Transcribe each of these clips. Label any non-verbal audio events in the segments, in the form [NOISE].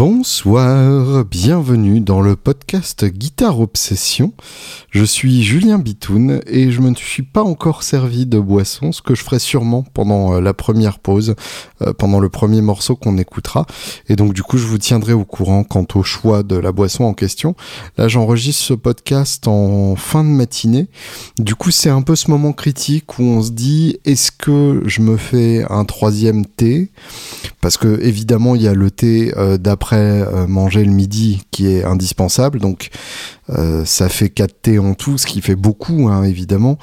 Bonsoir, bienvenue dans le podcast Guitare Obsession. Je suis Julien Bitoun et je me suis pas encore servi de boisson, ce que je ferai sûrement pendant euh, la première pause, euh, pendant le premier morceau qu'on écoutera. Et donc du coup, je vous tiendrai au courant quant au choix de la boisson en question. Là, j'enregistre ce podcast en fin de matinée. Du coup, c'est un peu ce moment critique où on se dit, est-ce que je me fais un troisième thé? Parce que évidemment, il y a le thé euh, euh, manger le midi qui est indispensable. Donc euh, ça fait 4 thés en tout, ce qui fait beaucoup hein, évidemment.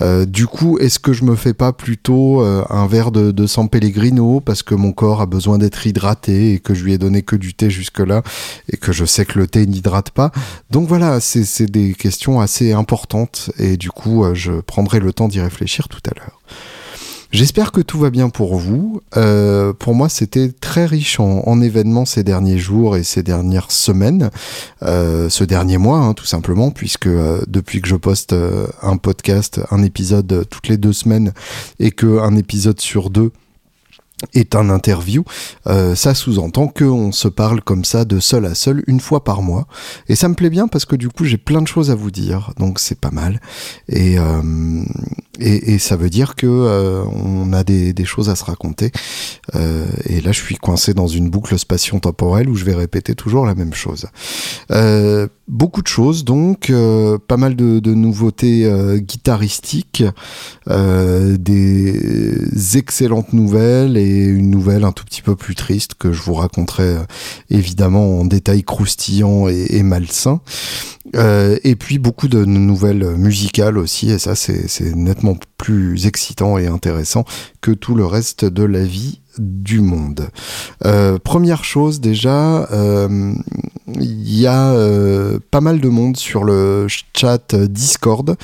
Euh, du coup, est-ce que je me fais pas plutôt un verre de, de San Pellegrino parce que mon corps a besoin d'être hydraté et que je lui ai donné que du thé jusque-là et que je sais que le thé n'hydrate pas? Donc voilà, c'est des questions assez importantes et du coup, je prendrai le temps d'y réfléchir tout à l'heure. J'espère que tout va bien pour vous. Euh, pour moi, c'était très riche en, événements ces derniers jours et ces dernières semaines, euh, ce dernier mois, hein, tout simplement, puisque euh, depuis que je poste un podcast, un épisode toutes les deux semaines, et que un épisode sur deux est un interview, euh, ça sous-entend qu'on se parle comme ça de seul à seul une fois par mois. Et ça me plaît bien parce que du coup j'ai plein de choses à vous dire, donc c'est pas mal. Et, euh, et, et, ça veut dire que euh, on a des, choses à se raconter. Euh, et là je suis coincé dans une boucle spatio-temporelle où je vais répéter toujours la même chose. Euh, beaucoup de choses donc, pas mal de, nouveautés guitaristiques, des excellentes nouvelles et une nouvelle un tout petit peu plus triste que je vous raconterai évidemment en détail croustillant et, malsain. Euh, et puis beaucoup de nouvelles musicales aussi, et ça c'est nettement plus excitant et intéressant que tout le reste de la vie du monde. Euh, première chose déjà, il y a pas mal de monde sur le chat Discord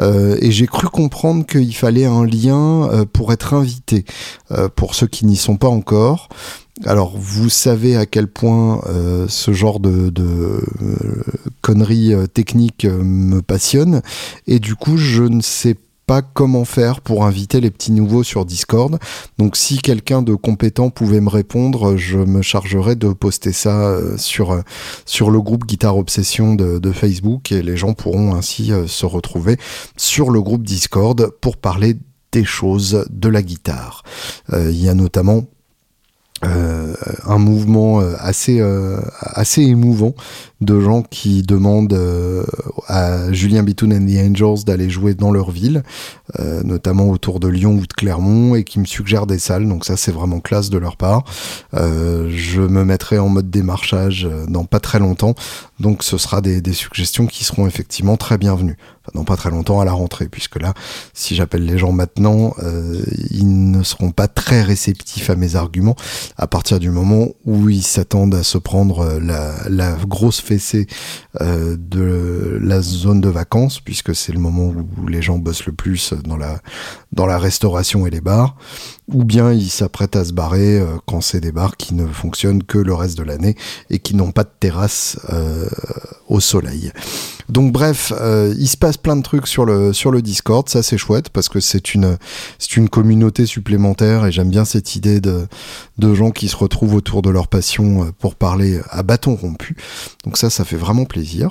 et j'ai cru comprendre qu'il fallait un lien pour être invité. pour ceux qui n'y sont pas encore, alors, vous savez à quel point euh, ce genre de, de euh, conneries euh, techniques me passionne, et du coup, je ne sais pas comment faire pour inviter les petits nouveaux sur Discord. Donc si quelqu'un de compétent pouvait me répondre, je me chargerais de poster ça sur, sur le groupe Guitare Obsession de Facebook et les gens pourront ainsi se retrouver sur le groupe Discord pour parler des choses de la guitare. Il y a notamment euh, un mouvement euh, assez euh, assez émouvant de gens qui demandent à Julien Bitoun and the Angels d'aller jouer dans leur ville, notamment autour de Lyon ou de Clermont, et qui me suggèrent des salles. Donc ça, c'est vraiment classe de leur part. je me mettrai en mode démarchage dans pas très longtemps, donc ce sera des, des suggestions qui seront effectivement très bienvenues. Dans pas très longtemps à la rentrée, puisque là, si j'appelle les gens maintenant, euh, ils ne seront pas très réceptifs à mes arguments. À partir du moment où ils s'attendent à se prendre euh, la, la grosse fessée euh, de la zone de vacances, puisque c'est le moment où les gens bossent le plus dans la, dans la restauration et les bars, ou bien ils s'apprêtent à se barrer euh, quand c'est des bars qui ne fonctionnent que le reste de l'année et qui n'ont pas de terrasse euh, au soleil. Donc bref, euh, il se passe plein de trucs sur le sur le Discord, ça c'est chouette parce que c'est une c'est une communauté supplémentaire et j'aime bien cette idée de de gens qui se retrouvent autour de leur passion pour parler à bâton rompu. Donc ça ça fait vraiment plaisir.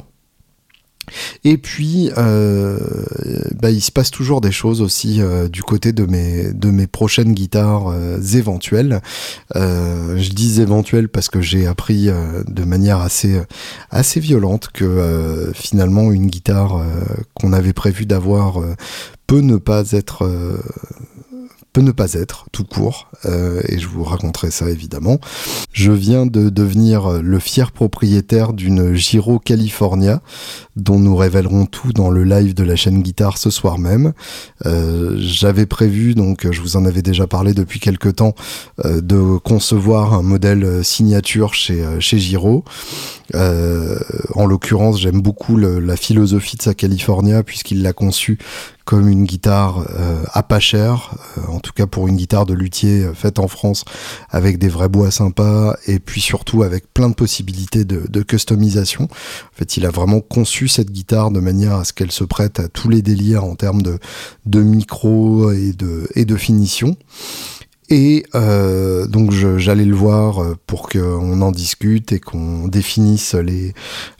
Et puis, euh, bah, il se passe toujours des choses aussi euh, du côté de mes, prochaines guitares euh, éventuelles. je dis éventuelles parce que j'ai appris de manière assez, assez violente que finalement une guitare qu'on avait prévu d'avoir peut ne pas être peut ne pas être, tout court, euh, et je vous raconterai ça évidemment. Je viens de devenir le fier propriétaire d'une Giro California, dont nous révélerons tout dans le live de la chaîne guitare ce soir même. Euh, J'avais prévu, donc je vous en avais déjà parlé depuis quelques temps, euh, de concevoir un modèle signature chez, chez Giro. En l'occurrence, j'aime beaucoup la philosophie de sa California, puisqu'il l'a conçue comme une guitare euh, à pas cher, euh, en tout cas pour une guitare de luthier euh, faite en France avec des vrais bois sympas et puis surtout avec plein de possibilités de, customisation. En fait, il a vraiment conçu cette guitare de manière à ce qu'elle se prête à tous les délires en termes de, de micro et de, et de finition. Et euh, donc j'allais le voir euh, pour qu'on en discute et qu'on définisse les,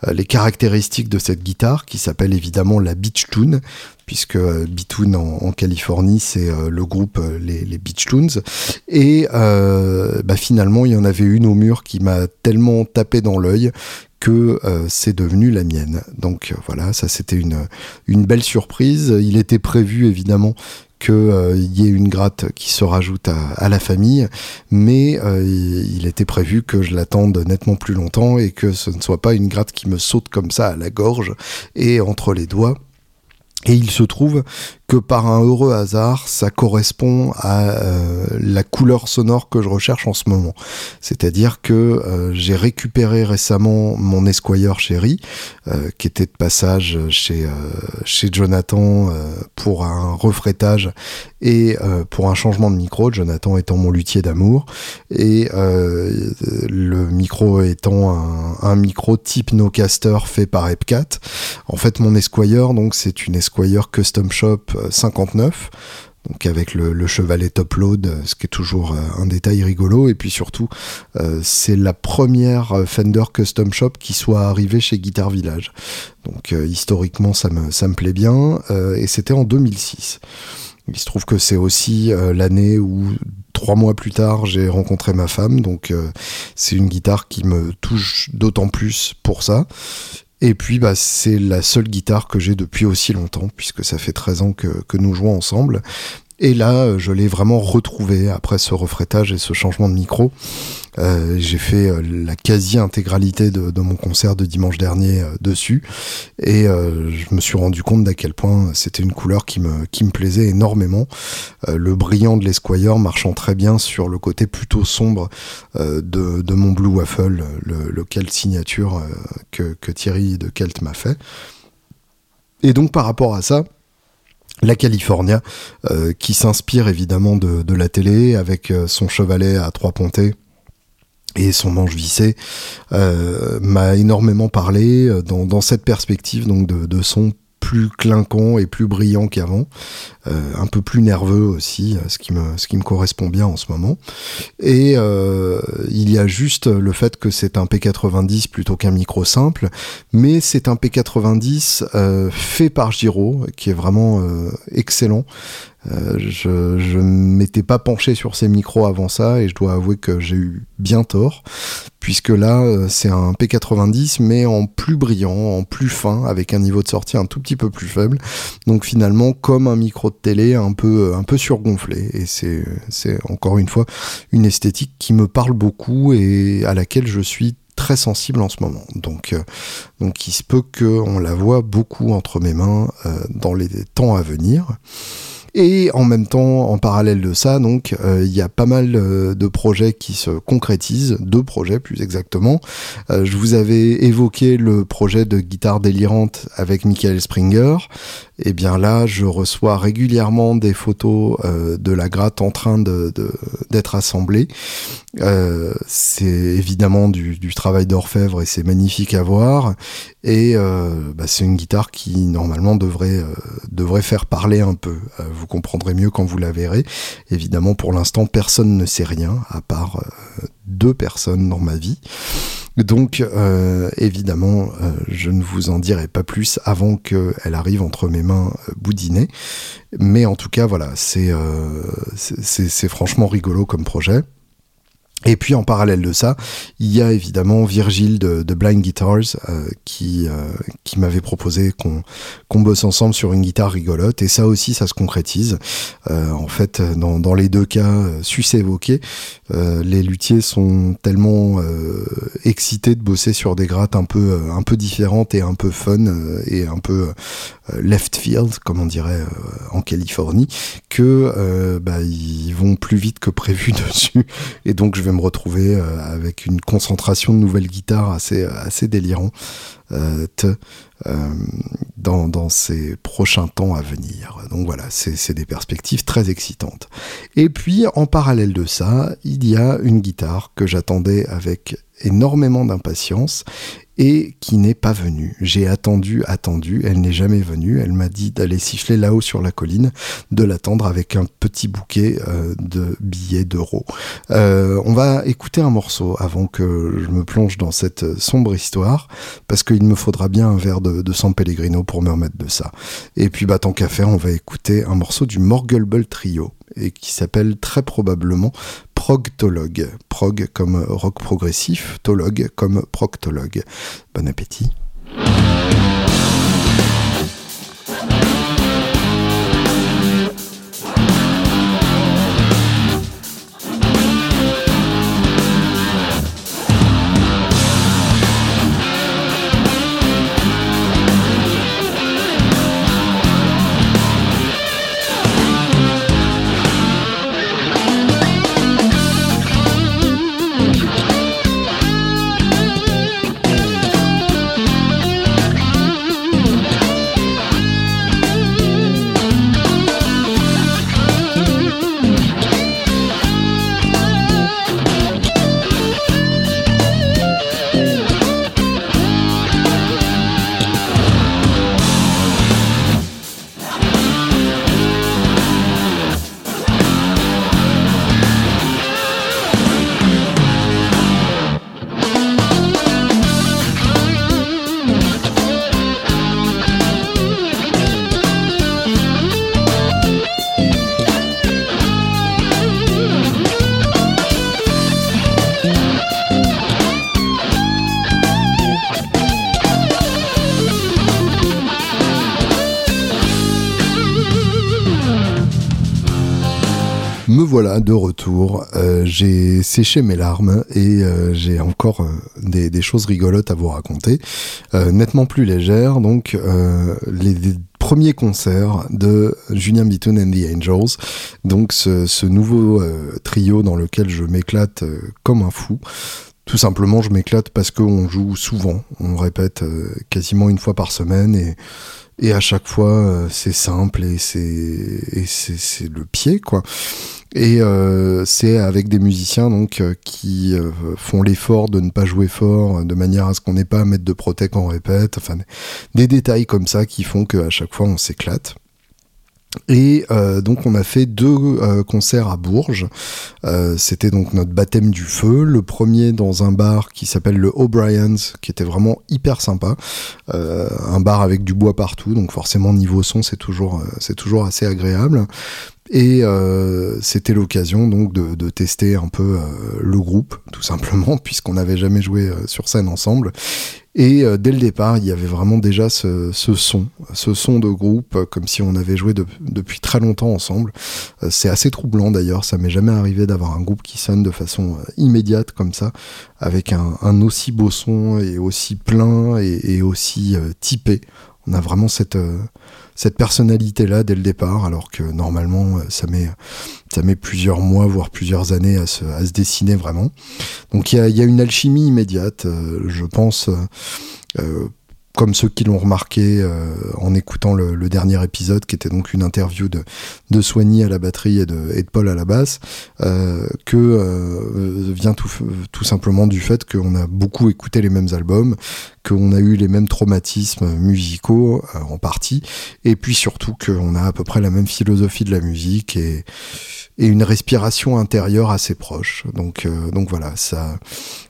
euh, les caractéristiques de cette guitare qui s'appelle évidemment la Beach Tune puisque Bitoon en, Californie, c'est le groupe les, Beach Tunes. Et bah, finalement, il y en avait une au mur qui m'a tellement tapé dans l'œil que c'est devenu la mienne. Donc voilà, ça c'était une, une belle surprise. Il était prévu évidemment qu'il euh, y ait une gratte qui se rajoute à, la famille, mais euh, il était prévu que je l'attende nettement plus longtemps et que ce ne soit pas une gratte qui me saute comme ça à la gorge et entre les doigts. Et il se trouve que par un heureux hasard, ça correspond à euh, la couleur sonore que je recherche en ce moment. C'est-à-dire que euh, j'ai récupéré récemment mon Esquire chéri, euh, qui était de passage chez, chez Jonathan pour un refrétage et pour un changement de micro, Jonathan étant mon luthier d'amour, et le micro étant un, un, micro type Nocaster fait par Epcat. En fait, mon Esquire, donc c'est une Esquire Custom Shop 59 donc avec le, chevalet top load, euh, ce qui est toujours euh, un détail rigolo. Et puis surtout, euh, c'est la première Fender Custom Shop qui soit arrivée chez Guitar Village. Donc historiquement, ça me, ça me plaît bien. et c'était en 2006. Il se trouve que c'est aussi l'année où trois mois plus tard, j'ai rencontré ma femme. Donc c'est une guitare qui me touche d'autant plus pour ça. Et puis, bah, c'est la seule guitare que j'ai depuis aussi longtemps, puisque ça fait 13 ans que, que nous jouons ensemble. Et là, euh, je l'ai vraiment retrouvé après ce refrétage et ce changement de micro. Euh, j'ai fait euh, la quasi-intégralité de, mon concert de dimanche dernier dessus. Et je me suis rendu compte d'à quel point c'était une couleur qui me, plaisait énormément. le brillant de l'Esquire marchant très bien sur le côté plutôt sombre de, mon Blue Waffle, le, le signature que Thierry de Kelt m'a fait. Et donc par rapport à ça, la California, euh, qui s'inspire évidemment de, la télé avec euh, son chevalet à trois pontées et son manche vissé, euh, m'a énormément parlé dans, cette perspective donc de, de son plus clinquant et plus brillant qu'avant, euh, un peu plus nerveux aussi, ce qui me ce qui me correspond bien en ce moment. Et euh, il y a juste le fait que c'est un P90 plutôt qu'un micro simple, mais c'est un P90 euh, fait par Giro qui est vraiment excellent. Euh, je ne m'étais pas penché sur ces micros avant ça et je dois avouer que j'ai eu bien tort, puisque là euh, c'est un P90 mais en plus brillant, en plus fin, avec un niveau de sortie un tout petit peu plus faible. Donc finalement comme un micro de télé un peu, un peu surgonflé. Et c'est encore une fois une esthétique qui me parle beaucoup et à laquelle je suis très sensible en ce moment. Donc, euh, donc il se peut qu'on la voit beaucoup entre mes mains dans les temps à venir. Et en même temps, en parallèle de ça, donc, euh, il y a pas mal euh, de projets qui se concrétisent, deux projets plus exactement. Euh, je vous avais évoqué le projet de guitare délirante avec Michael Springer. Et eh bien là, je reçois régulièrement des photos de la gratte en train d'être assemblée. c'est évidemment du, travail d'orfèvre et c'est magnifique à voir. Et bah, c'est une guitare qui normalement devrait faire parler un peu comprendrez mieux quand vous la verrez. Évidemment, pour l'instant, personne ne sait rien, à part euh, deux personnes dans ma vie. Donc, euh, évidemment, euh, je ne vous en dirai pas plus avant qu'elle arrive entre mes mains boudinées. Mais en tout cas, voilà, c'est franchement rigolo comme projet. Et puis en parallèle de ça, il y a évidemment Virgile de, Blind Guitars euh, qui, euh, qui m'avait proposé qu'on qu'on bosse ensemble sur une guitare rigolote. Et ça aussi, ça se concrétise. Euh, en fait, dans, dans les deux cas, sus évoqués, les luthiers sont tellement excités de bosser sur des grattes un peu, un peu différentes et un peu fun et un peu left field, comme on dirait en Californie, que bah, ils vont plus vite que prévu [LAUGHS] dessus. Et donc je vais retrouver euh, avec une concentration de nouvelles guitares assez, assez délirant euh, euh, dans, dans, ces prochains temps à venir. Donc voilà, c'est des perspectives très excitantes. Et puis, en parallèle de ça, il y a une guitare que j'attendais avec énormément d'impatience et qui n'est pas venue. J'ai attendu, attendu, elle n'est jamais venue. Elle m'a dit d'aller siffler là-haut sur la colline, de l'attendre avec un petit bouquet euh, de billets d'euros. Euh, on va écouter un morceau avant que je me plonge dans cette sombre histoire, parce qu'il me faudra bien un verre de, de San Pellegrino pour me remettre de ça. Et puis, bah, tant qu'à faire, on va écouter un morceau du Morgulble Trio et qui s'appelle très probablement Progtologue. Prog comme rock progressif, tologue comme proctologue. Bon appétit. Voilà de retour. Euh, j'ai séché mes larmes et euh, j'ai encore euh, des, choses rigolotes à vous raconter, nettement plus légères. Donc les, premiers concerts de Julien Bitton and the Angels. Donc ce, nouveau trio dans lequel je m'éclate comme un fou. Tout simplement, je m'éclate parce qu'on joue souvent. On répète quasiment une fois par semaine et et à chaque fois c'est simple et c'est le pied quoi et euh, c'est avec des musiciens donc euh, qui euh, font l'effort de ne pas jouer fort, de manière à ce qu'on n'ait pas à mettre de protec en répète. Enfin, des détails comme ça qui font qu'à chaque fois on s'éclate. Et donc on a fait deux concerts à Bourges. C'était donc notre baptême du feu. Le premier dans un bar qui s'appelle le O'Brien's, qui était vraiment hyper sympa. un bar avec du bois partout, donc forcément niveau son c'est toujours c'est toujours assez agréable. Et euh, c'était l'occasion donc de, tester un peu euh, le groupe, tout simplement, [LAUGHS] puisqu'on n'avait jamais joué euh, sur scène ensemble. Et euh, dès le départ, il y avait vraiment déjà ce, son, ce son de groupe, comme si on avait joué de, depuis très longtemps ensemble. c'est assez troublant d'ailleurs, ça m'est jamais arrivé d'avoir un groupe qui sonne de façon immédiate comme ça, avec un, aussi beau son et aussi plein et aussi typé. On a vraiment cette cette personnalité-là dès le départ, alors que normalement euh, ça met, ça met plusieurs mois, voire plusieurs années à se, à se dessiner vraiment. Donc il y a, y a, une alchimie immédiate, euh, je pense. Euh, comme ceux qui l'ont remarqué euh, en écoutant le, dernier épisode, qui était donc une interview de, de Soigny à la batterie et de, et de Paul à la basse, euh, que euh, vient tout, tout simplement du fait qu'on a beaucoup écouté les mêmes albums, qu'on a eu les mêmes traumatismes musicaux en partie, et puis surtout qu'on a à peu près la même philosophie de la musique et et une respiration intérieure assez proche. Donc, donc voilà, ça,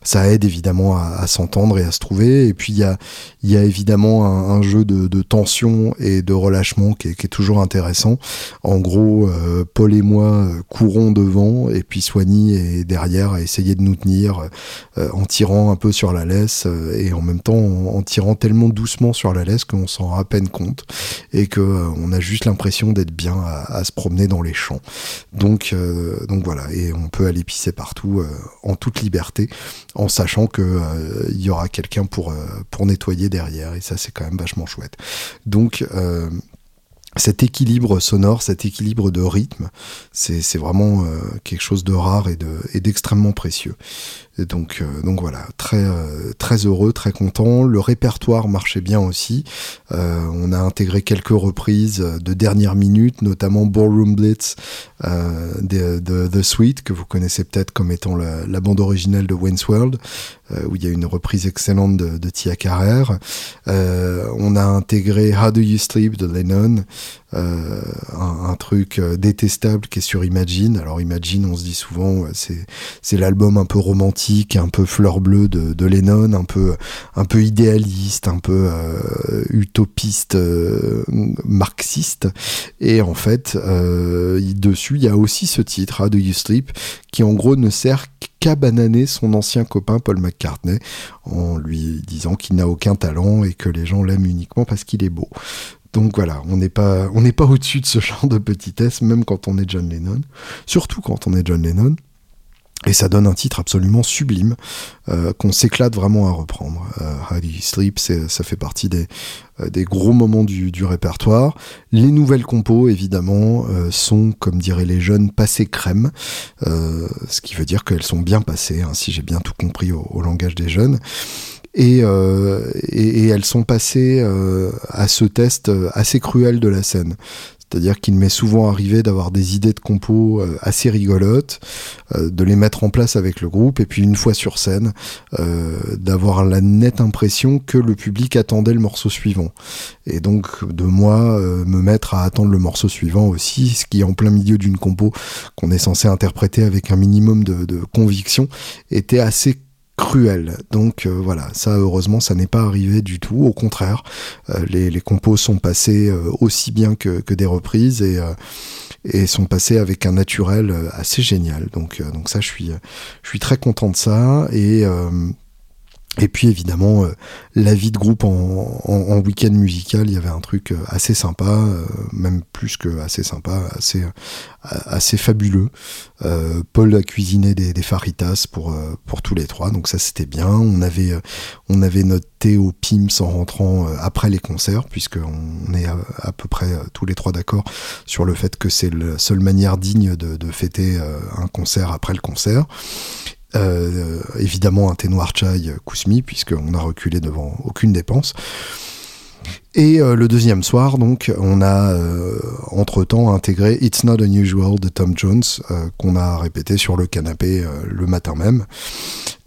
ça aide évidemment à, à s'entendre et à se trouver. Et puis il y a, y a évidemment un, jeu de, tension et de relâchement qui est, toujours intéressant. En gros, euh, Paul et moi euh, courons devant et puis Soigny est derrière à essayer de nous tenir euh, en tirant un peu sur la laisse et en même temps en, tirant tellement doucement sur la laisse qu'on s'en rend à peine compte et que on a juste l'impression d'être bien à, se promener dans les champs. Donc donc, voilà, et on peut aller pisser partout en toute liberté, en sachant que il y aura quelqu'un pour pour nettoyer derrière, et ça c'est quand même vachement chouette. Donc cet équilibre sonore, cet équilibre de rythme, c'est vraiment euh, quelque chose de rare et d'extrêmement précieux. Donc, donc voilà, très, très heureux, très content. Le répertoire marchait bien aussi. on a intégré quelques reprises de dernière minute, notamment Ballroom Blitz de, de, The Sweet, que vous connaissez peut-être comme étant la, bande originale de Wayne's World. Euh, où il y a une reprise excellente de, Tia Carrère. Euh, on a intégré How Do You Sleep de Lennon, euh, un, truc détestable qui est sur Imagine. Alors Imagine, on se dit souvent, c'est l'album un peu romantique, un peu fleur bleue de, Lennon, un peu un peu idéaliste, un peu utopiste, marxiste. Et en fait, dessus, il y a aussi ce titre, How Do You Sleep, qui en gros ne sert qu'à bananer son ancien copain Paul McCartney en lui disant qu'il n'a aucun talent et que les gens l'aiment uniquement parce qu'il est beau. Donc voilà, on n'est pas, pas au-dessus de ce genre de petitesse, même quand on est John Lennon. Surtout quand on est John Lennon. Et ça donne un titre absolument sublime euh, qu'on s'éclate vraiment à reprendre. Euh, How Do You Sleep, ça fait partie des, euh, des gros moments du, du, répertoire. Les nouvelles compos, évidemment, euh, sont, comme diraient les jeunes, passées crème, ce qui veut dire qu'elles sont bien passées, hein, si j'ai bien tout compris au, langage des jeunes. Et, et, et, elles sont passées à ce test assez cruel de la scène. C'est-à-dire qu'il m'est souvent arrivé d'avoir des idées de compos euh, assez rigolotes, euh, de les mettre en place avec le groupe, et puis une fois sur scène, euh, d'avoir la nette impression que le public attendait le morceau suivant. Et donc de moi me mettre à attendre le morceau suivant aussi, ce qui en plein milieu d'une compo qu'on est censé interpréter avec un minimum de, de conviction, était assez cruel. Donc euh, voilà, ça heureusement ça n'est pas arrivé du tout. Au contraire, euh, les, les, compos sont passés euh, aussi bien que, des reprises et, sont passés avec un naturel assez génial. Donc ça je suis très content de ça et puis évidemment, euh, la vie de groupe en, en, week-end musical, il y avait un truc euh, assez sympa, euh, même plus que assez sympa, assez fabuleux. Paul a cuisiné des, faritas pour pour tous les trois, donc ça c'était bien. On avait on avait notre thé au Pims en rentrant après les concerts, puisque on est à, peu près tous les trois d'accord sur le fait que c'est la seule manière digne de fêter un concert après le concert. Euh, évidemment un thé noir chai Kousmi, puisqu'on a reculé devant aucune dépense. Et euh, le deuxième soir, donc, on a euh, entre-temps intégré It's Not Unusual de Tom Jones, qu'on a répété sur le canapé le matin même.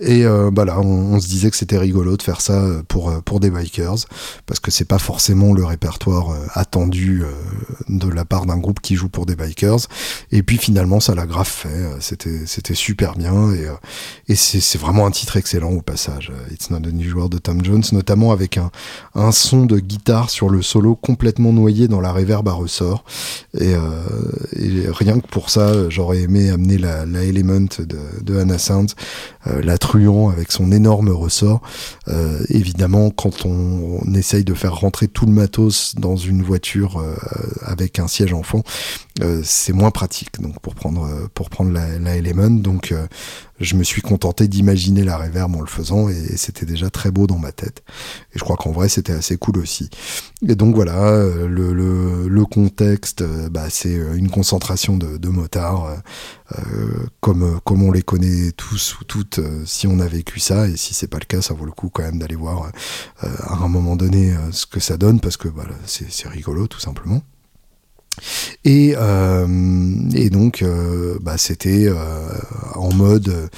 Et bah là, on, se disait que c'était rigolo de faire ça pour, pour des bikers, parce que c'est pas forcément le répertoire attendu de la part d'un groupe qui joue pour des bikers. Et puis finalement, ça l'a grave fait. C'était, c'était super bien. Et, et c'est, c'est vraiment un titre excellent au passage. It's Not Unusual de Tom Jones, notamment avec un, un son de guitare sur le solo complètement noyé dans la reverb à ressort. Et, et rien que pour ça, j'aurais aimé amener la, Element de, de Hannah Sound, la truand avec son énorme ressort. évidemment, quand on, on, essaye de faire rentrer tout le matos dans une voiture avec un siège enfant, euh, c'est moins pratique. Donc pour prendre euh, pour prendre la, la Element, donc euh, je me suis contenté d'imaginer la reverb en le faisant et, c'était déjà très beau dans ma tête. Et je crois qu'en vrai c'était assez cool aussi. Et donc voilà, le, le, le contexte, bah, c'est une concentration de, de motards comme comme on les connaît tous ou toutes si on a vécu ça. Et si c'est pas le cas, ça vaut le coup quand même d'aller voir à un moment donné ce que ça donne parce que voilà, c'est rigolo tout simplement. Et, euh, et donc, euh, bah, c'était euh, en mode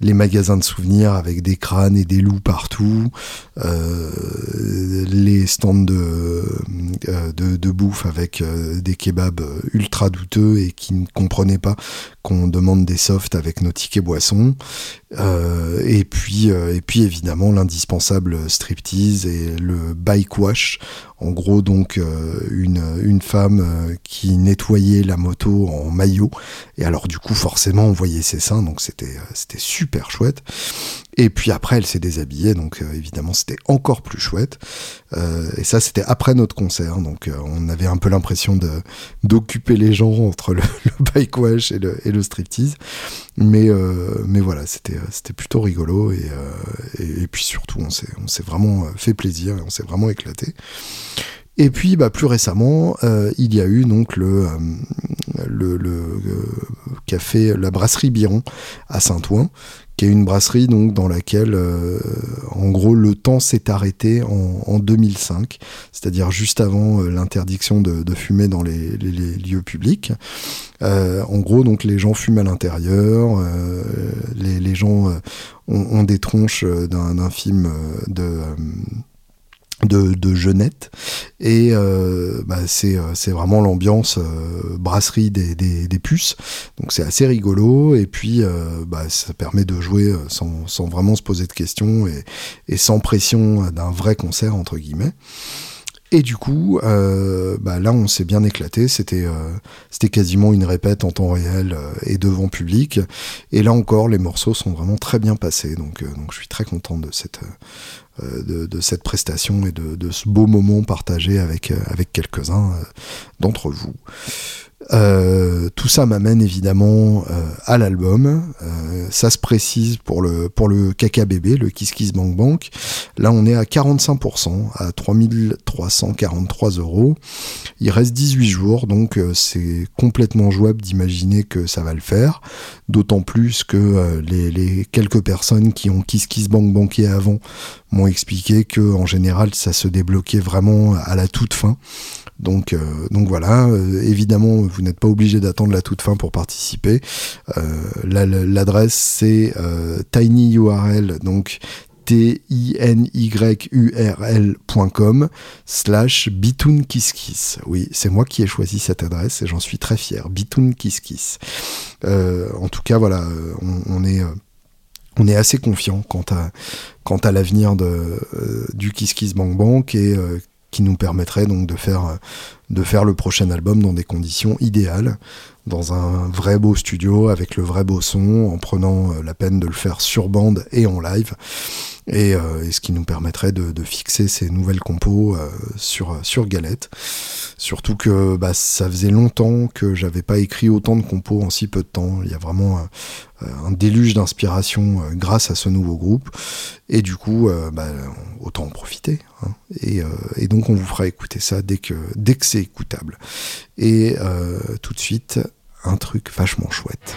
les magasins de souvenirs avec des crânes et des loups partout, les stands de, de, de bouffe avec des kebabs ultra douteux et qui ne comprenaient pas qu'on demande des softs avec nos tickets boissons. et puis, et puis évidemment l'indispensable striptease et le bike wash en gros, donc, euh, une, une femme euh, qui nettoyait la moto en maillot. Et alors, du coup, forcément, on voyait ses seins, donc c'était euh, c'était super chouette. Et puis après, elle s'est déshabillée, donc euh, évidemment, c'était encore plus chouette. Euh, et ça, c'était après notre concert, donc euh, on avait un peu l'impression d'occuper les gens entre le, [LAUGHS] le bike wash et le, et le striptease. Mais mais voilà, c'était c'était plutôt rigolo et, et, puis surtout, on s'est on s'est vraiment fait plaisir on s'est vraiment éclaté. Et puis, bah, plus récemment, il y a eu donc le, le café, la brasserie Biron à Saint-Ouen, qui est une brasserie donc dans laquelle, en gros, le temps s'est arrêté en, 2005, c'est-à-dire juste avant l'interdiction de, fumer dans les, lieux publics. en gros, donc les gens fument à l'intérieur, les, gens ont, des tronches d'un film de de, de Jeunette et euh, bah, c'est euh, c'est vraiment l'ambiance euh, brasserie des, des, puces donc c'est assez rigolo et puis bah, ça permet de jouer sans, sans vraiment se poser de questions et, et sans pression d'un vrai concert entre guillemets et du coup, bah là, on s'est bien éclaté. C'était c'était quasiment une répète en temps réel et devant public. Et là encore, les morceaux sont vraiment très bien passés. Donc, donc je suis très content de cette de, de, cette prestation et de, ce beau moment partagé avec avec quelques-uns d'entre vous. Euh, tout ça m'amène évidemment euh, à l'album. Euh, ça se précise pour le pour le KKBB, le Kiss Kiss Bank Bank. Là, on est à 45%, à 3343 euros. Il reste 18 jours, donc c'est complètement jouable d'imaginer que ça va le faire. D'autant plus que les, quelques personnes qui ont Kiss Kiss Bank banqué avant expliqué que en général, ça se débloquait vraiment à la toute fin. Donc, euh, donc voilà, euh, évidemment, vous n'êtes pas obligé d'attendre la toute fin pour participer. Euh, l'adresse c'est tinyurl, donc t-i-n-y-u-r-l.com slash bitoonkiskis. Oui, c'est moi qui ai choisi cette adresse et j'en suis très fier. Bitoonkiskis. Euh, en tout cas, voilà, on, est... on est assez confiant quant à, l'avenir de, du Kiss Kiss Bank Bank et qui nous permettrait donc de faire, de faire le prochain album dans des conditions idéales, dans un vrai beau studio avec le vrai beau son, en prenant euh, la peine de le faire sur bande et en live, et, euh, ce qui nous permettrait de, fixer ces nouvelles compos euh, sur, sur Galette. Surtout que bah, ça faisait longtemps que j'avais pas écrit autant de compos en si peu de temps. Il y a vraiment un déluge d'inspiration grâce à ce nouveau groupe. Et du coup, bah, autant en profiter. Hein. Et, et, donc on vous fera écouter ça dès que, dès que c'est écoutable. Et tout de suite, un truc vachement chouette.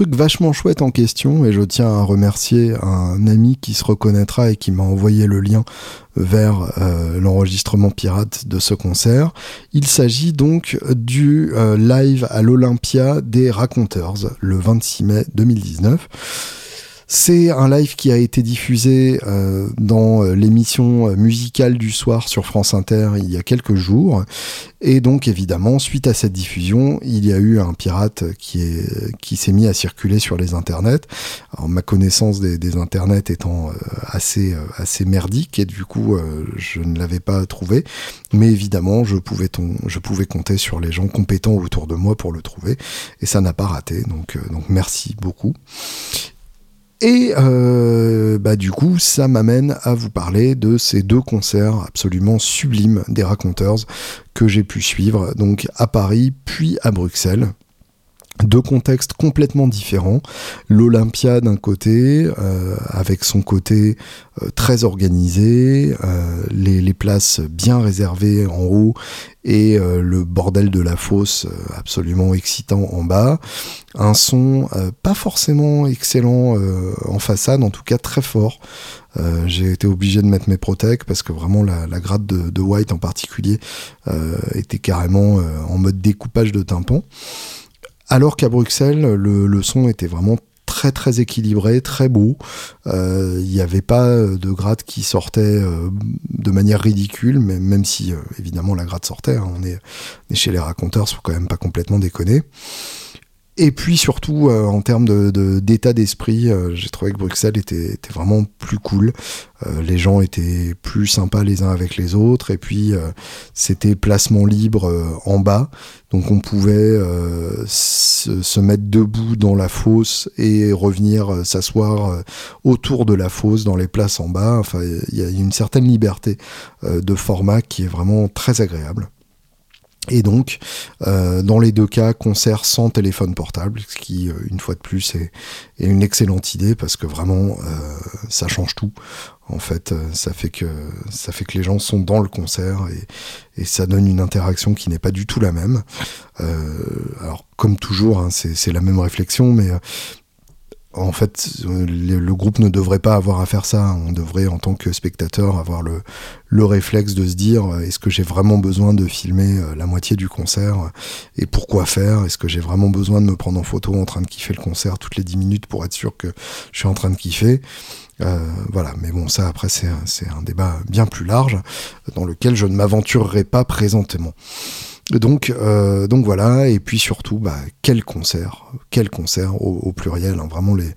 Vachement chouette en question, et je tiens à remercier un ami qui se reconnaîtra et qui m'a envoyé le lien vers euh, l'enregistrement pirate de ce concert. Il s'agit donc du euh, live à l'Olympia des Raconteurs le 26 mai 2019. C'est un live qui a été diffusé euh, dans euh, l'émission euh, musicale du soir sur France Inter il y a quelques jours. Et donc évidemment, suite à cette diffusion, il y a eu un pirate qui qui s'est mis à circuler sur les internets. Alors ma connaissance des, internets étant assez assez merdique et du coup je ne l'avais pas trouvé. Mais évidemment, je pouvais je pouvais compter sur les gens compétents autour de moi pour le trouver et ça n'a pas raté. Donc donc merci beaucoup. Et euh, bah du coup, ça m'amène à vous parler de ces deux concerts absolument sublimes des Raconteurs que j'ai pu suivre, donc à Paris puis à Bruxelles. Deux contextes complètement différents. L'Olympia d'un côté, euh, avec son côté euh, très organisé, euh, les, les, places bien réservées en haut et le bordel de la fosse absolument excitant en bas. Un son pas forcément excellent en façade, en tout cas très fort. j'ai été obligé de mettre mes protèques parce que vraiment la, la grade de, de, White en particulier était carrément en mode découpage de tympan. Alors qu'à Bruxelles, le, son était vraiment très très équilibré, très beau. Euh, il n'y avait pas de gratte qui sortait euh, de manière ridicule, mais même si euh, évidemment la gratte sortait, hein. on, est, on, est, chez les raconteurs, faut quand même pas complètement déconner. Et puis surtout, euh, en termes d'état de, d'esprit, euh, j'ai trouvé que Bruxelles était, était vraiment plus cool. Euh, les gens étaient plus sympas les uns avec les autres. Et puis, c'était placement libre en bas. Donc on pouvait se, se, mettre debout dans la fosse et revenir s'asseoir autour de la fosse, dans les places en bas. Enfin, il y a une certaine liberté de format qui est vraiment très agréable. Et donc, euh, dans les deux cas, concert sans téléphone portable, ce qui, euh, une fois de plus, est, une excellente idée parce que vraiment, euh, ça change tout. En fait, ça fait que ça fait que les gens sont dans le concert et, et ça donne une interaction qui n'est pas du tout la même. alors, comme toujours, hein, c'est la même réflexion, mais en fait, le, groupe ne devrait pas avoir à faire ça. On devrait, en tant que spectateur, avoir le, le réflexe de se dire euh, est-ce que j'ai vraiment besoin de filmer euh, la moitié du concert euh, et pourquoi faire? Est-ce que j'ai vraiment besoin de me prendre en photo en train de kiffer le concert toutes les 10 minutes pour être sûr que je suis en train de kiffer? Voilà, mais bon, ça après c'est un, un débat bien plus large dans lequel je ne m'aventurerai pas présentement. Donc, euh, donc voilà, et puis surtout, bah, quel concert, quel concert au, pluriel. Hein. vraiment, les,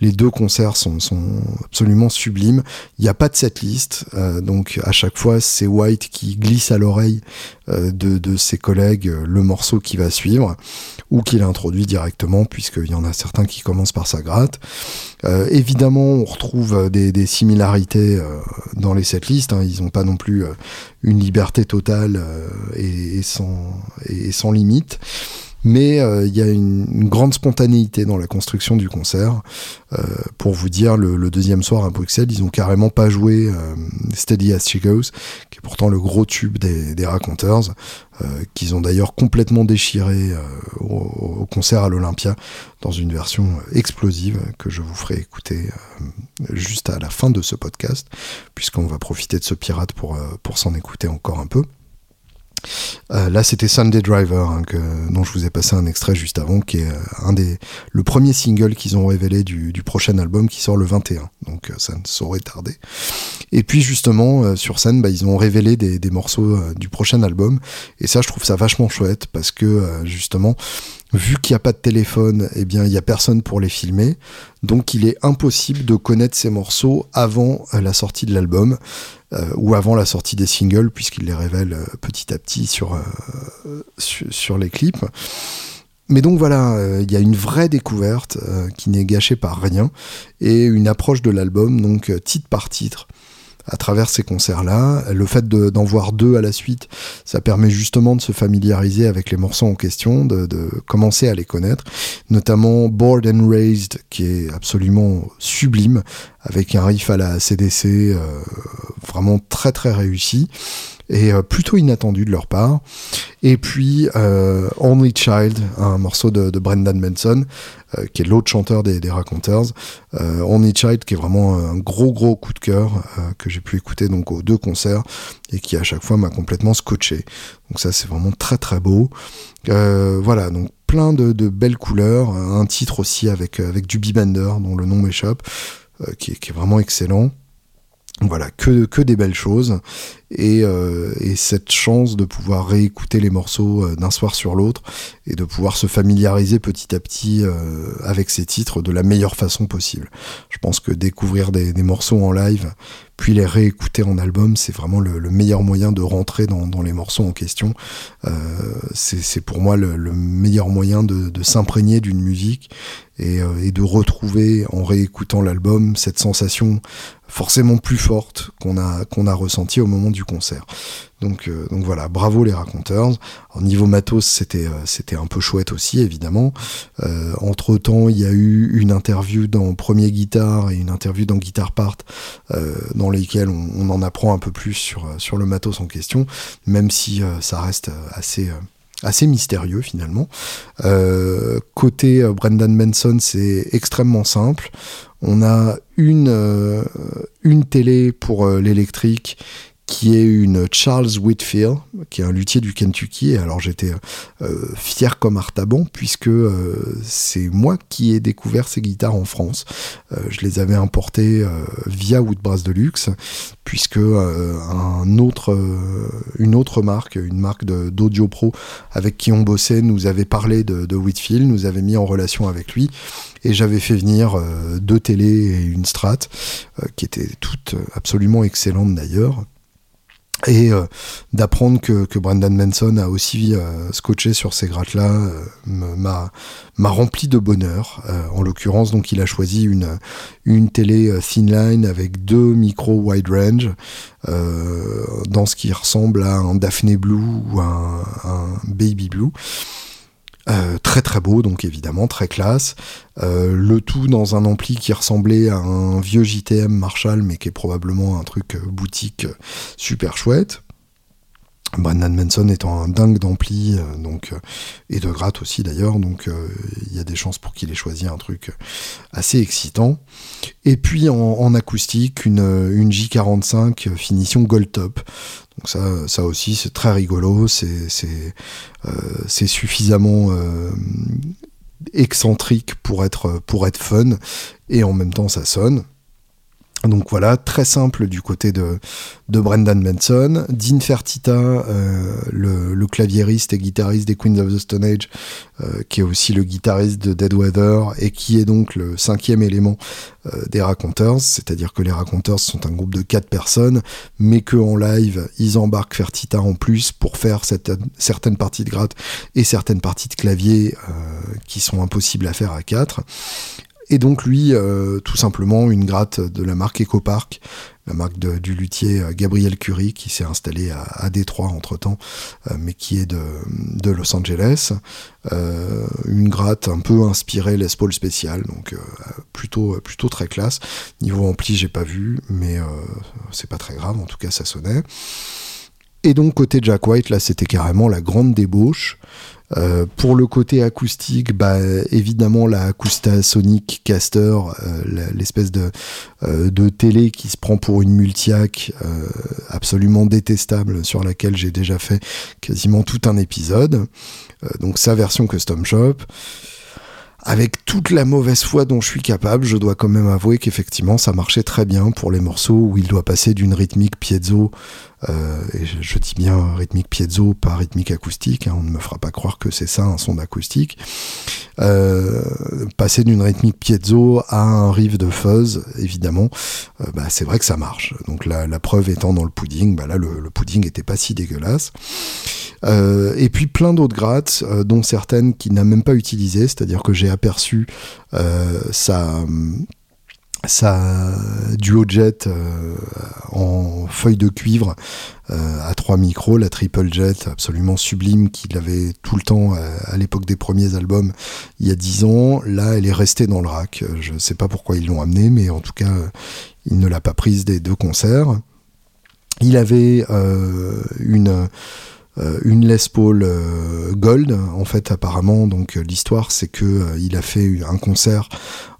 les deux concerts sont, sont absolument sublimes. Il n'y a pas de setlist, euh, donc à chaque fois, c'est White qui glisse à l'oreille de, de, ses collègues euh, le morceau qui va suivre, ou qu'il introduit directement, puisqu'il y en a certains qui commencent par sa gratte. Euh, évidemment, on retrouve des, des similarités dans les setlists. Hein. Ils n'ont pas non plus une liberté totale et, et, sans, et sans limite mais euh, il y a une, grande spontanéité dans la construction du concert. Euh, pour vous dire, le, deuxième soir à Bruxelles, ils ont carrément pas joué euh, Steady as She Goes, qui est pourtant le gros tube des, des raconteurs, qu'ils ont d'ailleurs complètement déchiré au, concert à l'Olympia dans une version explosive que je vous ferai écouter juste à la fin de ce podcast, puisqu'on va profiter de ce pirate pour, pour s'en écouter encore un peu. Euh, là, c'était Sunday Driver, hein, dont je vous ai passé un extrait juste avant, qui est euh, un des, le premier single qu'ils ont révélé du, du, prochain album qui sort le 21. Donc, euh, ça ne saurait tarder. Et puis, justement, sur scène, bah, ils ont révélé des, des morceaux du prochain album. Et ça, je trouve ça vachement chouette parce que, justement, vu qu'il n'y a pas de téléphone, eh bien, il n'y a personne pour les filmer. Donc, il est impossible de connaître ces morceaux avant la sortie de l'album. Euh, ou avant la sortie des singles, puisqu'il les révèle euh, petit à petit sur, euh, sur, les clips. Mais donc voilà, il y a une vraie découverte qui n'est gâchée par rien et une approche de l'album, donc titre par titre, à travers ces concerts-là. Le fait d'en voir deux à la suite, ça permet justement de se familiariser avec les morceaux en question, de, de, commencer à les connaître, notamment Bored and Raised, qui est absolument sublime, avec un riff à la CDC euh, vraiment très très réussi et euh, plutôt inattendu de leur part. Et puis euh, Only Child, un morceau de, Brendan Benson, euh, qui est l'autre chanteur des, des Raconteurs. Only Child, qui est vraiment un gros gros coup de cœur que j'ai pu écouter donc aux deux concerts et qui à chaque fois m'a complètement scotché. Donc ça c'est vraiment très très beau. voilà donc plein de, belles couleurs, un titre aussi avec avec du Bender dont le nom m'échappe, qui, qui est vraiment excellent. Voilà, que, que des belles choses. Et, euh, et, cette chance de pouvoir réécouter les morceaux euh, d'un soir sur l'autre et de pouvoir se familiariser petit à petit euh, avec ces titres de la meilleure façon possible. Je pense que découvrir des, morceaux en live, puis les réécouter en album, c'est vraiment le, le, meilleur moyen de rentrer dans, les morceaux en question. C'est pour moi le, le, meilleur moyen de, s'imprégner d'une musique et, de retrouver en réécoutant l'album cette sensation forcément plus forte qu'on a ressentie au moment du concert. Donc, donc voilà, bravo les raconteurs. Au niveau matos, c'était c'était un peu chouette aussi, évidemment. entre temps, il y a eu une interview dans Premier Guitare et une interview dans Guitar Part, dans lesquelles on, en apprend un peu plus sur le matos en question, même si ça reste assez assez mystérieux finalement. Euh, côté euh, Brendan Manson, c'est extrêmement simple. On a une, euh, une télé pour l'électrique qui est une Charles Whitfield, qui est un luthier du Kentucky. Alors j'étais euh, fier comme Artaban, puisque euh, c'est moi qui ai découvert ces guitares en France. Euh, je les avais importées via Woodbrass Deluxe, puisque un autre, une autre marque, une marque d'audio pro avec qui on bossait, nous avait parlé de, de, Whitfield, nous avait mis en relation avec lui. Et j'avais fait venir deux télés et une strat, qui étaient toutes absolument excellentes d'ailleurs et euh, d'apprendre que, que, Brendan Manson a aussi euh, scotché sur ces grattes-là euh, m'a m'a rempli de bonheur. en l'occurrence, donc il a choisi une une télé thin line avec deux micros wide range dans ce qui ressemble à un Daphne Blue ou un Baby Blue. Euh, très très beau, donc évidemment très classe. Euh, le tout dans un ampli qui ressemblait à un vieux JTM Marshall, mais qui est probablement un truc euh, boutique super chouette. Brendan Manson étant un dingue d'ampli donc et de gratte aussi d'ailleurs, donc il y a des chances pour qu'il ait choisi un truc assez excitant. Et puis en, acoustique, une, une J45 finition Gold Top. Donc ça, aussi, c'est très rigolo, c'est euh, suffisamment euh, excentrique pour être, pour être fun, et en même temps ça sonne. Donc voilà, très simple du côté de, de Brendan Manson. Dean Fertita, euh, le, le, claviériste et guitariste des Queens of the Stone Age, euh, qui est aussi le guitariste de Dead Weather et qui est donc le cinquième élément euh, des Raconteurs. C'est-à-dire que les Raconteurs sont un groupe de quatre personnes, mais que en live, ils embarquent Fertita en plus pour faire cette, certaines parties de gratte et certaines parties de clavier qui sont impossibles à faire à quatre. Et donc lui, euh, tout simplement, une gratte de la marque EcoPark, la marque du luthier euh, Gabriel Curie, qui s'est installé à, Détroit entre-temps, euh, mais qui est de, de Los Angeles. une gratte un peu inspirée Les Paul spécial, donc plutôt, plutôt très classe. Niveau ampli, j'ai pas vu, mais c'est pas très grave, en tout cas ça sonnait. Et donc côté Jack White, là c'était carrément la grande débauche. Euh, pour le côté acoustique, bah, évidemment la Acousta Sonic Caster, euh, l'espèce de, euh, de télé qui se prend pour une multiac absolument détestable sur laquelle j'ai déjà fait quasiment tout un épisode. donc sa version custom shop avec toute la mauvaise foi dont je suis capable, je dois quand même avouer qu'effectivement ça marchait très bien pour les morceaux où il doit passer d'une rythmique piezo euh, et je, dis bien rythmique piezo, pas rythmique acoustique, hein, on ne me fera pas croire que c'est ça un son d'acoustique. Euh, passer d'une rythmique piezo à un riff de fuzz, évidemment, euh, bah, c'est vrai que ça marche. Donc la, preuve étant dans le pudding, bah là le, pudding était pas si dégueulasse. Euh, et puis plein d'autres grattes, euh, dont certaines qu'il n'a même pas utilisées, c'est-à-dire que j'ai aperçu sa sa duo jet euh, en feuille de cuivre euh, à trois micros, la triple jet absolument sublime qu'il avait tout le temps euh, à, l'époque des premiers albums il y a dix ans. Là, elle est restée dans le rack. Je ne sais pas pourquoi ils l'ont amenée, mais en tout cas, il ne l'a pas prise des deux concerts. Il avait une euh, une Les Paul euh, Gold en fait apparemment. Donc euh, l'histoire c'est que il a fait un concert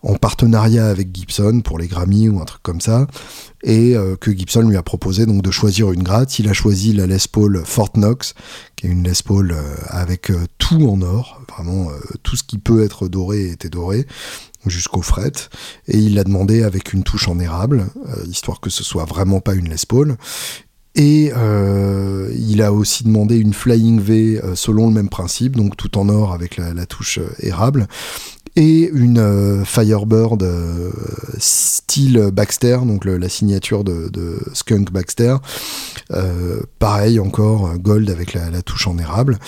en partenariat avec Gibson pour les Grammy ou un truc comme ça. Et que Gibson lui a proposé donc de choisir une gratte. Il a choisi la Les Paul Fort Knox qui est une Les Paul avec tout en or. Vraiment tout ce qui peut être doré était doré jusqu'au fret. Et il l'a demandé avec une touche en érable histoire que ce soit vraiment pas une Les Paul et euh, il a aussi demandé une Flying V euh, selon le même principe, donc tout en or avec la, touche euh, érable. Et une Firebird style Baxter, donc la signature de, Skunk Baxter. pareil encore, gold avec la, touche en érable.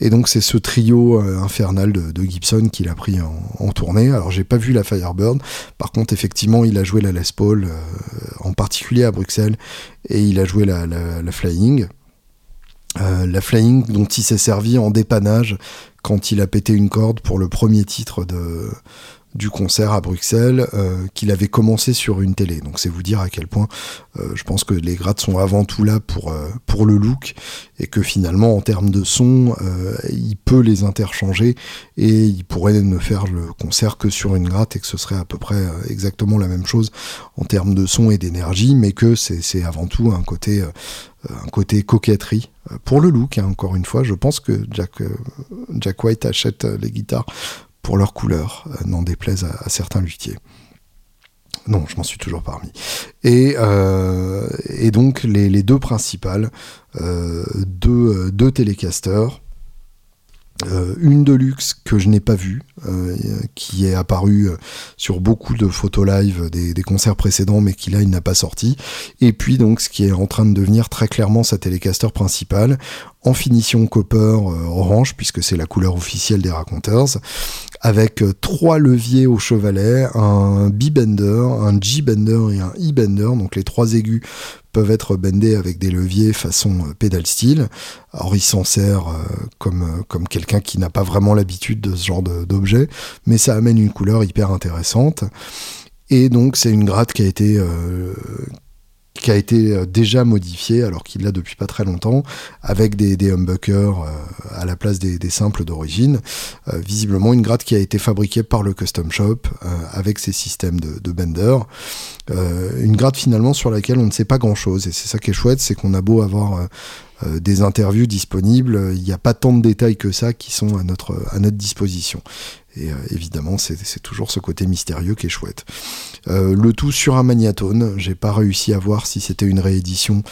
Et donc c'est ce trio infernal de, Gibson qu'il a pris en, tournée. Alors j'ai pas vu la Firebird, par contre effectivement il a joué la Les Paul, en particulier à Bruxelles, et il a joué la, Flying. Euh, la Flying dont il s'est servi en dépannage quand il a pété une corde pour le premier titre de, du concert à Bruxelles euh, qu'il avait commencé sur une télé. Donc c'est vous dire à quel point euh, je pense que les grades sont avant tout là pour, pour le look et que finalement en termes de son, il peut les interchanger et il pourrait ne faire le concert que sur une gratte et que ce serait à peu près exactement la même chose en termes de son et d'énergie, mais que c'est avant tout un côté coquetterie pour le look, hein, encore une fois, je pense que Jack, euh, White achète euh, les guitares pour leur couleur, euh, n'en déplaise à, certains luthiers. Non, je m'en suis toujours parmi. Et, et donc les, deux principales, deux, deux télécasters, euh, une de luxe que je n'ai pas vue, euh, qui est apparue euh, sur beaucoup de photos live des, concerts précédents, mais qui là il n'a pas sorti. Et puis donc ce qui est en train de devenir très clairement sa télécaster principale, en finition copper orange, puisque c'est la couleur officielle des Raconteurs, avec trois leviers au chevalet, un B-bender, un G-bender et un E-bender, donc les trois aigus être bendés avec des leviers façon euh, pédale style. Alors il s'en sert euh, comme, euh, comme quelqu'un qui n'a pas vraiment l'habitude de ce genre d'objet, mais ça amène une couleur hyper intéressante. Et donc c'est une gratte qui a été qui a été euh, déjà modifié, alors qu'il l'a depuis pas très longtemps, avec des, humbuckers euh, à la place des, simples d'origine. Euh, visiblement une gratte qui a été fabriquée par le custom shop avec ses systèmes de, de bender. une gratte finalement sur laquelle on ne sait pas grand chose et c'est ça qui est chouette, c'est qu'on a beau avoir des interviews disponibles, il n'y a pas tant de détails que ça qui sont à notre, à notre disposition. Et euh, évidemment, c'est toujours ce côté mystérieux qui est chouette. Euh, le tout sur un magnatone. J'ai pas réussi à voir si c'était une réédition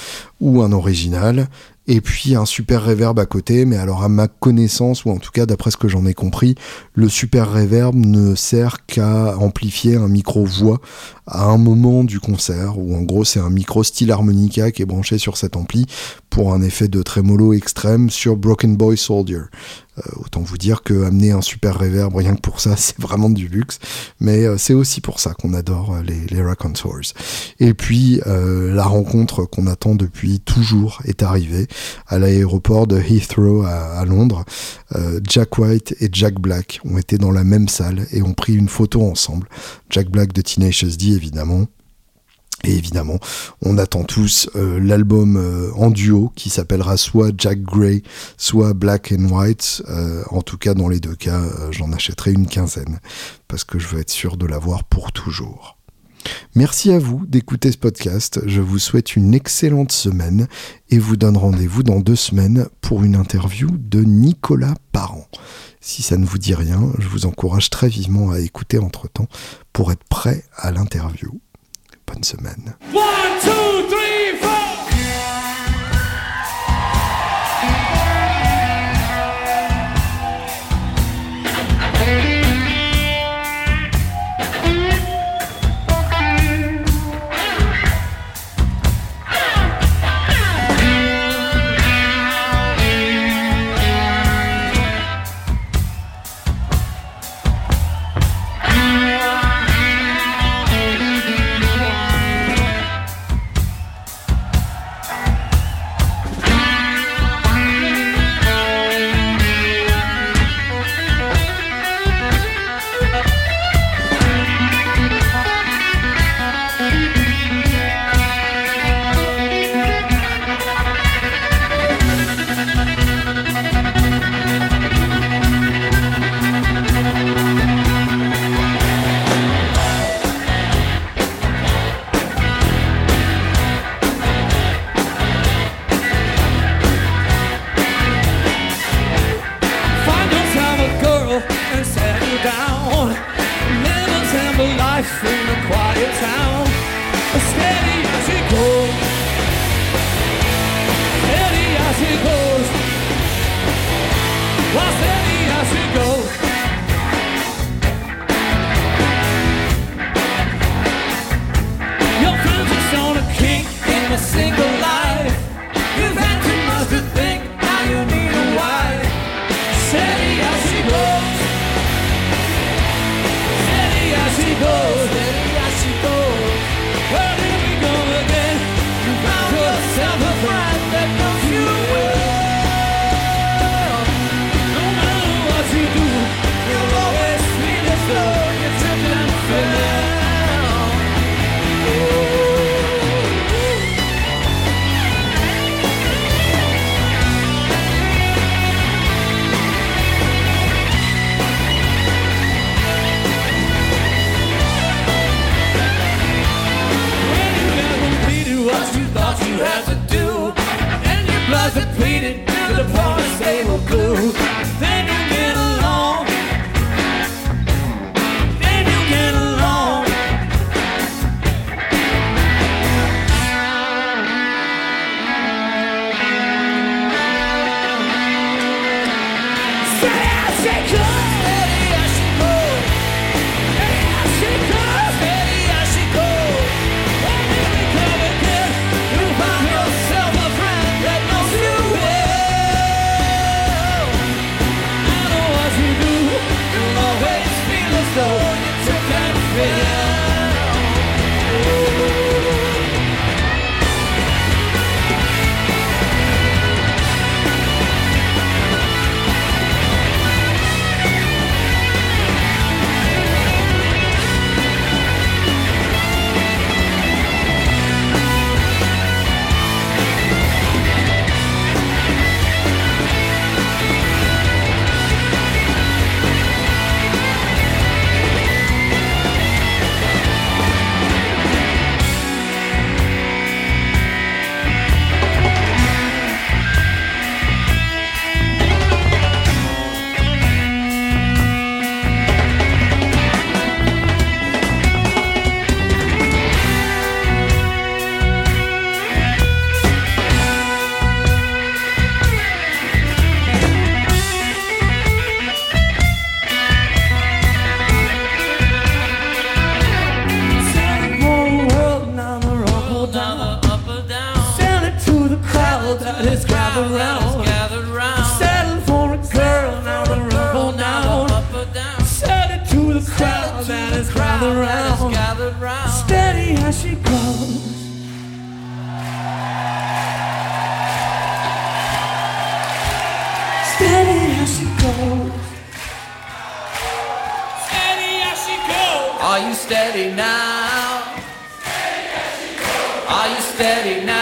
ou un original et puis un super reverb à côté, mais alors à ma connaissance, ou en tout cas d'après ce que j'en ai compris, le super reverb ne sert qu'à amplifier un micro-voix à un moment du concert, où en gros c'est un micro style harmonica qui est branché sur cet ampli pour un effet de trémolo extrême sur Broken Boy Soldier. Euh, autant vous dire que amener un super reverb, rien que pour ça, [LAUGHS] c'est vraiment du luxe. Mais euh, c'est aussi pour ça qu'on adore euh, les, les Raconteurs. Et puis, la rencontre qu'on attend depuis toujours est arrivée à l'aéroport de Heathrow à, Londres. Jack White et Jack Black ont été dans la même salle et ont pris une photo ensemble. Jack Black de Tenacious D, évidemment. Et évidemment, on attend tous euh, l'album euh, en duo qui s'appellera soit Jack Gray, soit Black and White. Euh, en tout cas, dans les deux cas, j'en achèterai une quinzaine parce que je veux être sûr de l'avoir pour toujours. Merci à vous d'écouter ce podcast. Je vous souhaite une excellente semaine et vous donne rendez-vous dans deux semaines pour une interview de Nicolas Parent. Si ça ne vous dit rien, je vous encourage très vivement à écouter entre-temps pour être prêt à l'interview. Bonne semaine. Goes. Are you steady now? Are you steady now?